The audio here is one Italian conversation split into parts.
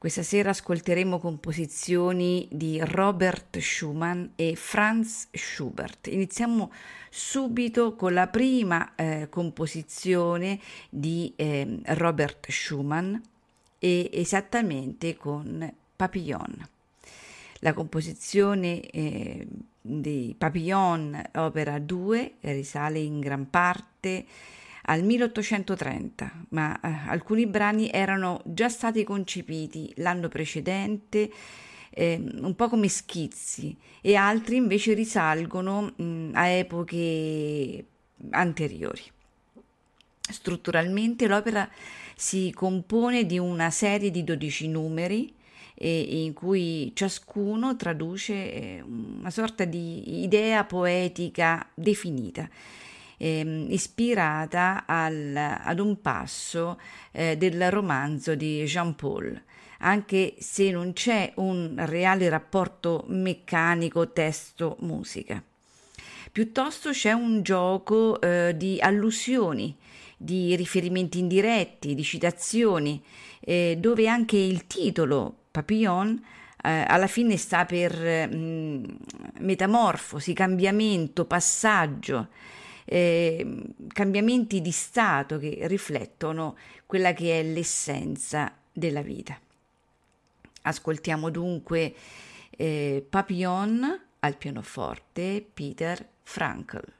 Questa sera ascolteremo composizioni di Robert Schumann e Franz Schubert. Iniziamo subito con la prima eh, composizione di eh, Robert Schumann e esattamente con Papillon. La composizione eh, di Papillon, opera 2, risale in gran parte al 1830, ma eh, alcuni brani erano già stati concepiti l'anno precedente, eh, un po' come schizzi, e altri invece risalgono mh, mm, a epoche anteriori. Strutturalmente l'opera si compone di una serie di 12 numeri in cui ciascuno traduce eh, una sorta di idea poetica definita eh, ispirata al, ad un passo eh, del romanzo di Jean Paul, anche se non c'è un reale rapporto meccanico testo-musica. Piuttosto c'è un gioco eh, di allusioni, di riferimenti indiretti, di citazioni, eh, dove anche il titolo Papillon eh, alla fine sta per mm, metamorfosi, cambiamento, passaggio eh, cambiamenti di stato che riflettono quella che è l'essenza della vita. Ascoltiamo dunque eh, Papillon al pianoforte Peter Frankl.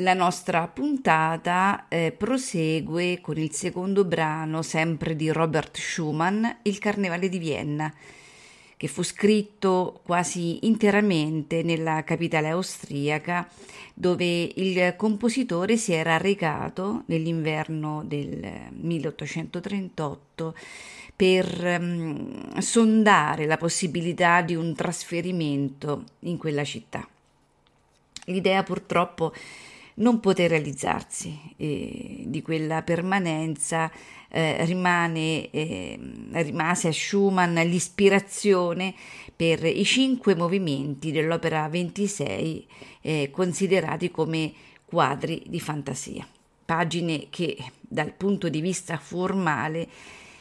La nostra puntata eh, prosegue con il secondo brano, sempre di Robert Schumann, Il Carnevale di Vienna, che fu scritto quasi interamente nella capitale austriaca, dove il compositore si era recato nell'inverno del 1838 per um, sondare la possibilità di un trasferimento in quella città. L'idea purtroppo non poté realizzarsi e di quella permanenza eh, rimane, eh, rimase a Schumann l'ispirazione per i cinque movimenti dell'opera 26 eh, considerati come quadri di fantasia, pagine che dal punto di vista formale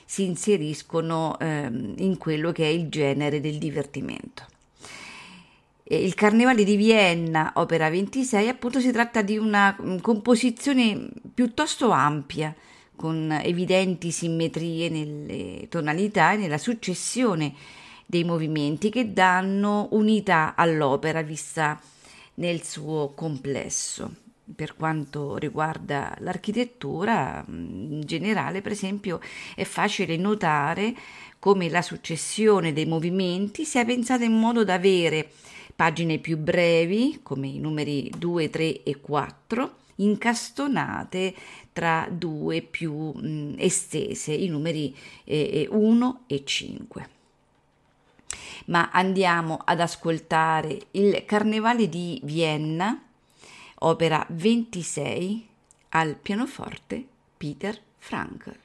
si inseriscono ehm, in quello che è il genere del divertimento. Il Carnevale di Vienna, opera 26, appunto si tratta di una mm, composizione piuttosto ampia, con evidenti simmetrie nelle tonalità e nella successione dei movimenti che danno unità all'opera vista nel suo complesso. Per quanto riguarda l'architettura, mm, in generale, per esempio, è facile notare come la successione dei movimenti sia pensata in modo da avere pagine più brevi, come i numeri 2, 3 e 4, incastonate tra due più mh, estese, i numeri eh, 1 e 5. Ma andiamo ad ascoltare il Carnevale di Vienna, opera 26, al pianoforte Peter Frank.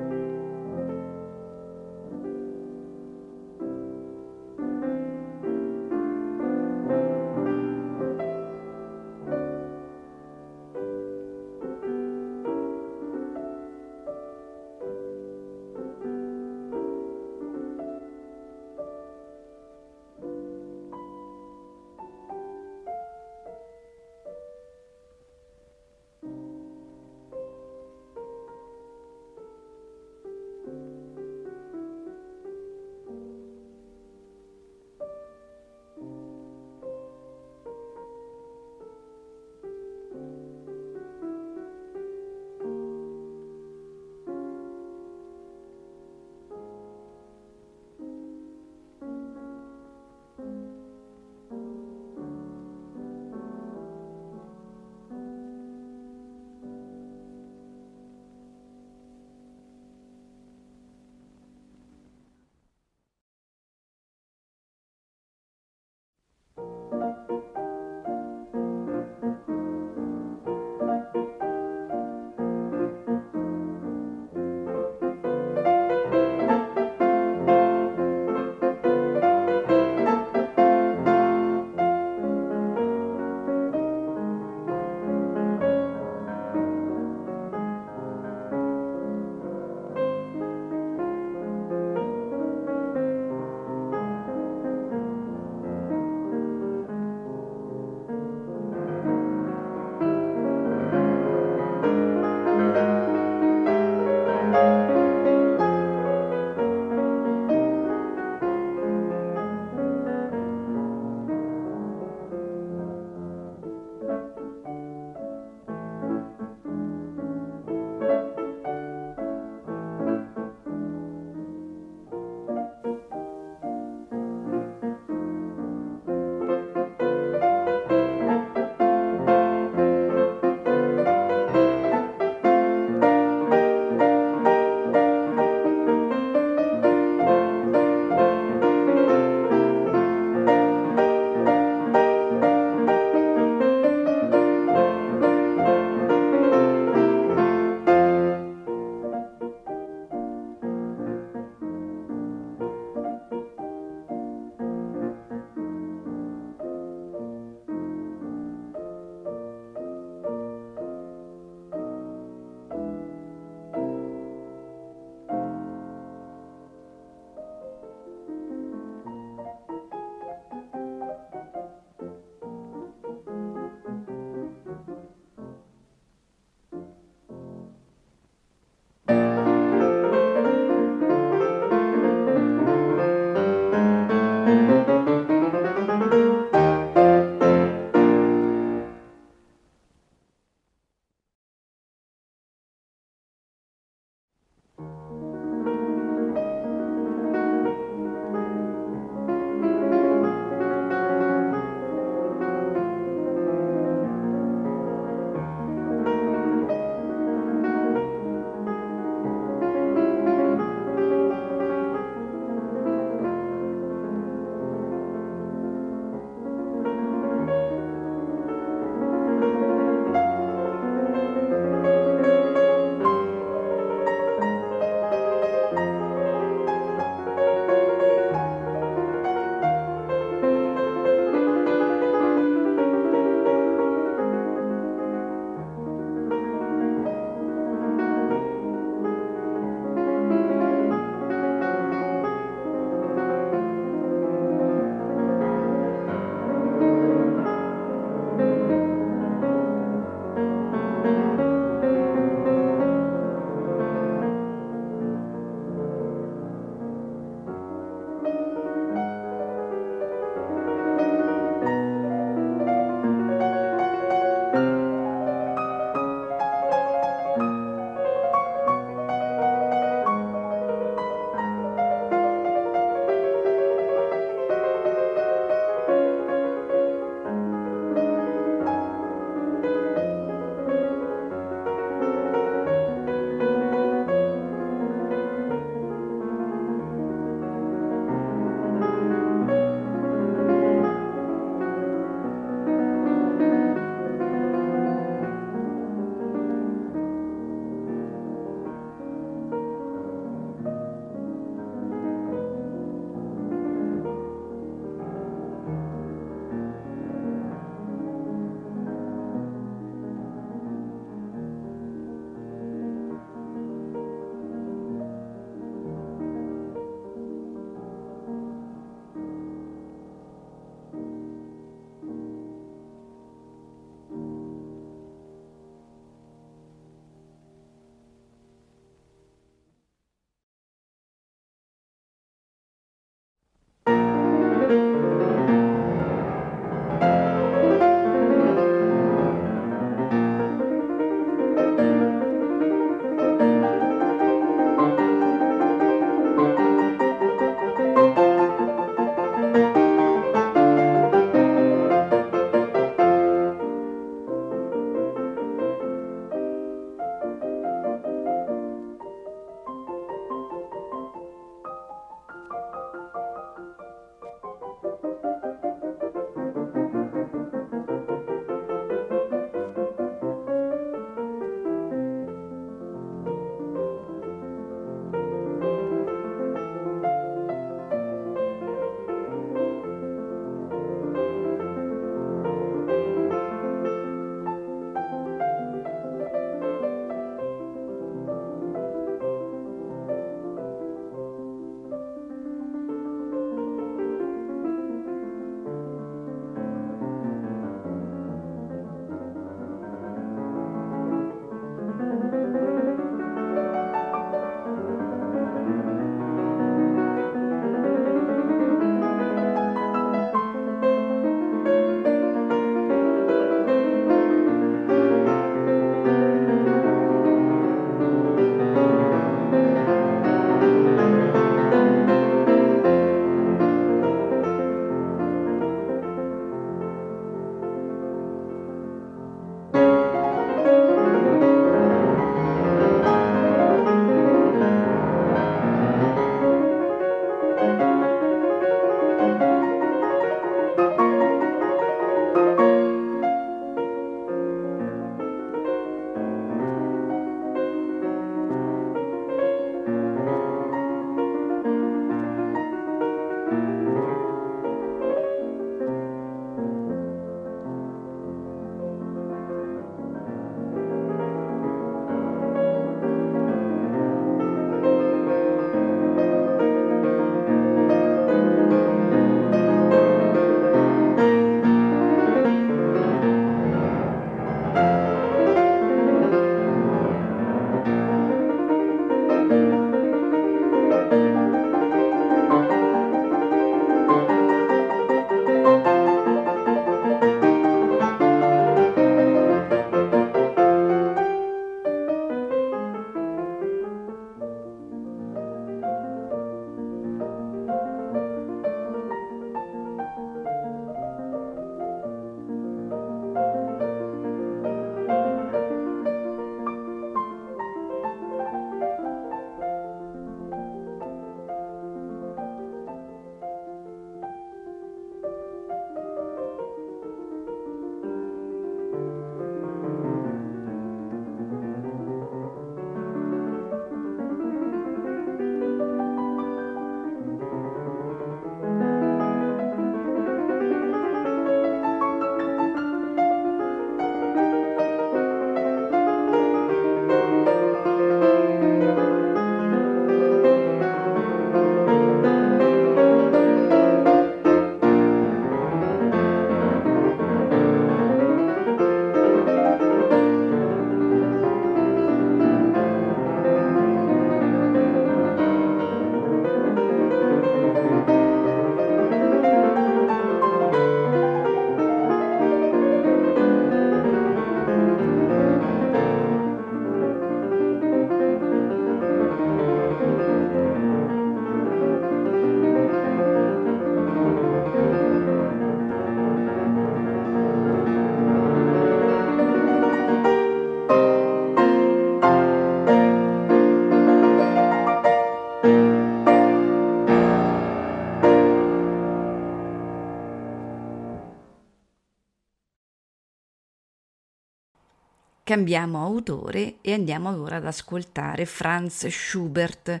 Cambiamo autore e andiamo ora ad ascoltare Franz Schubert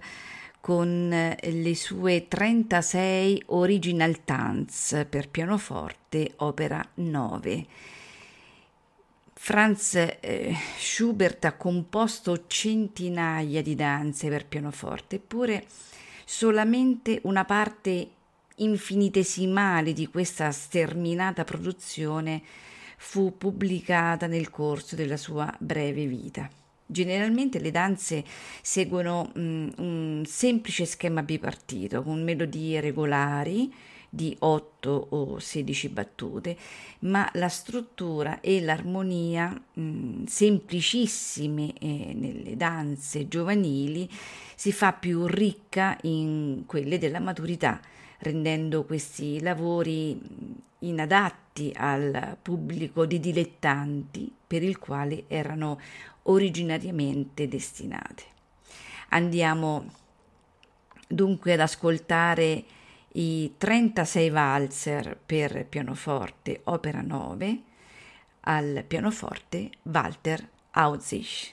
con le sue 36 Original Tanz per pianoforte, opera 9. Franz eh, Schubert ha composto centinaia di danze per pianoforte, eppure solamente una parte infinitesimale di questa sterminata produzione fu pubblicata nel corso della sua breve vita. Generalmente le danze seguono mm, un semplice schema bipartito con melodie regolari di 8 o 16 battute, ma la struttura e l'armonia mh, mm, semplicissime eh, nelle danze giovanili si fa più ricca in quelle della maturità, rendendo questi lavori inadatti al pubblico di dilettanti per il quale erano originariamente destinate. Andiamo dunque ad ascoltare i 36 valzer per pianoforte, opera 9, al pianoforte Walter Auzisch.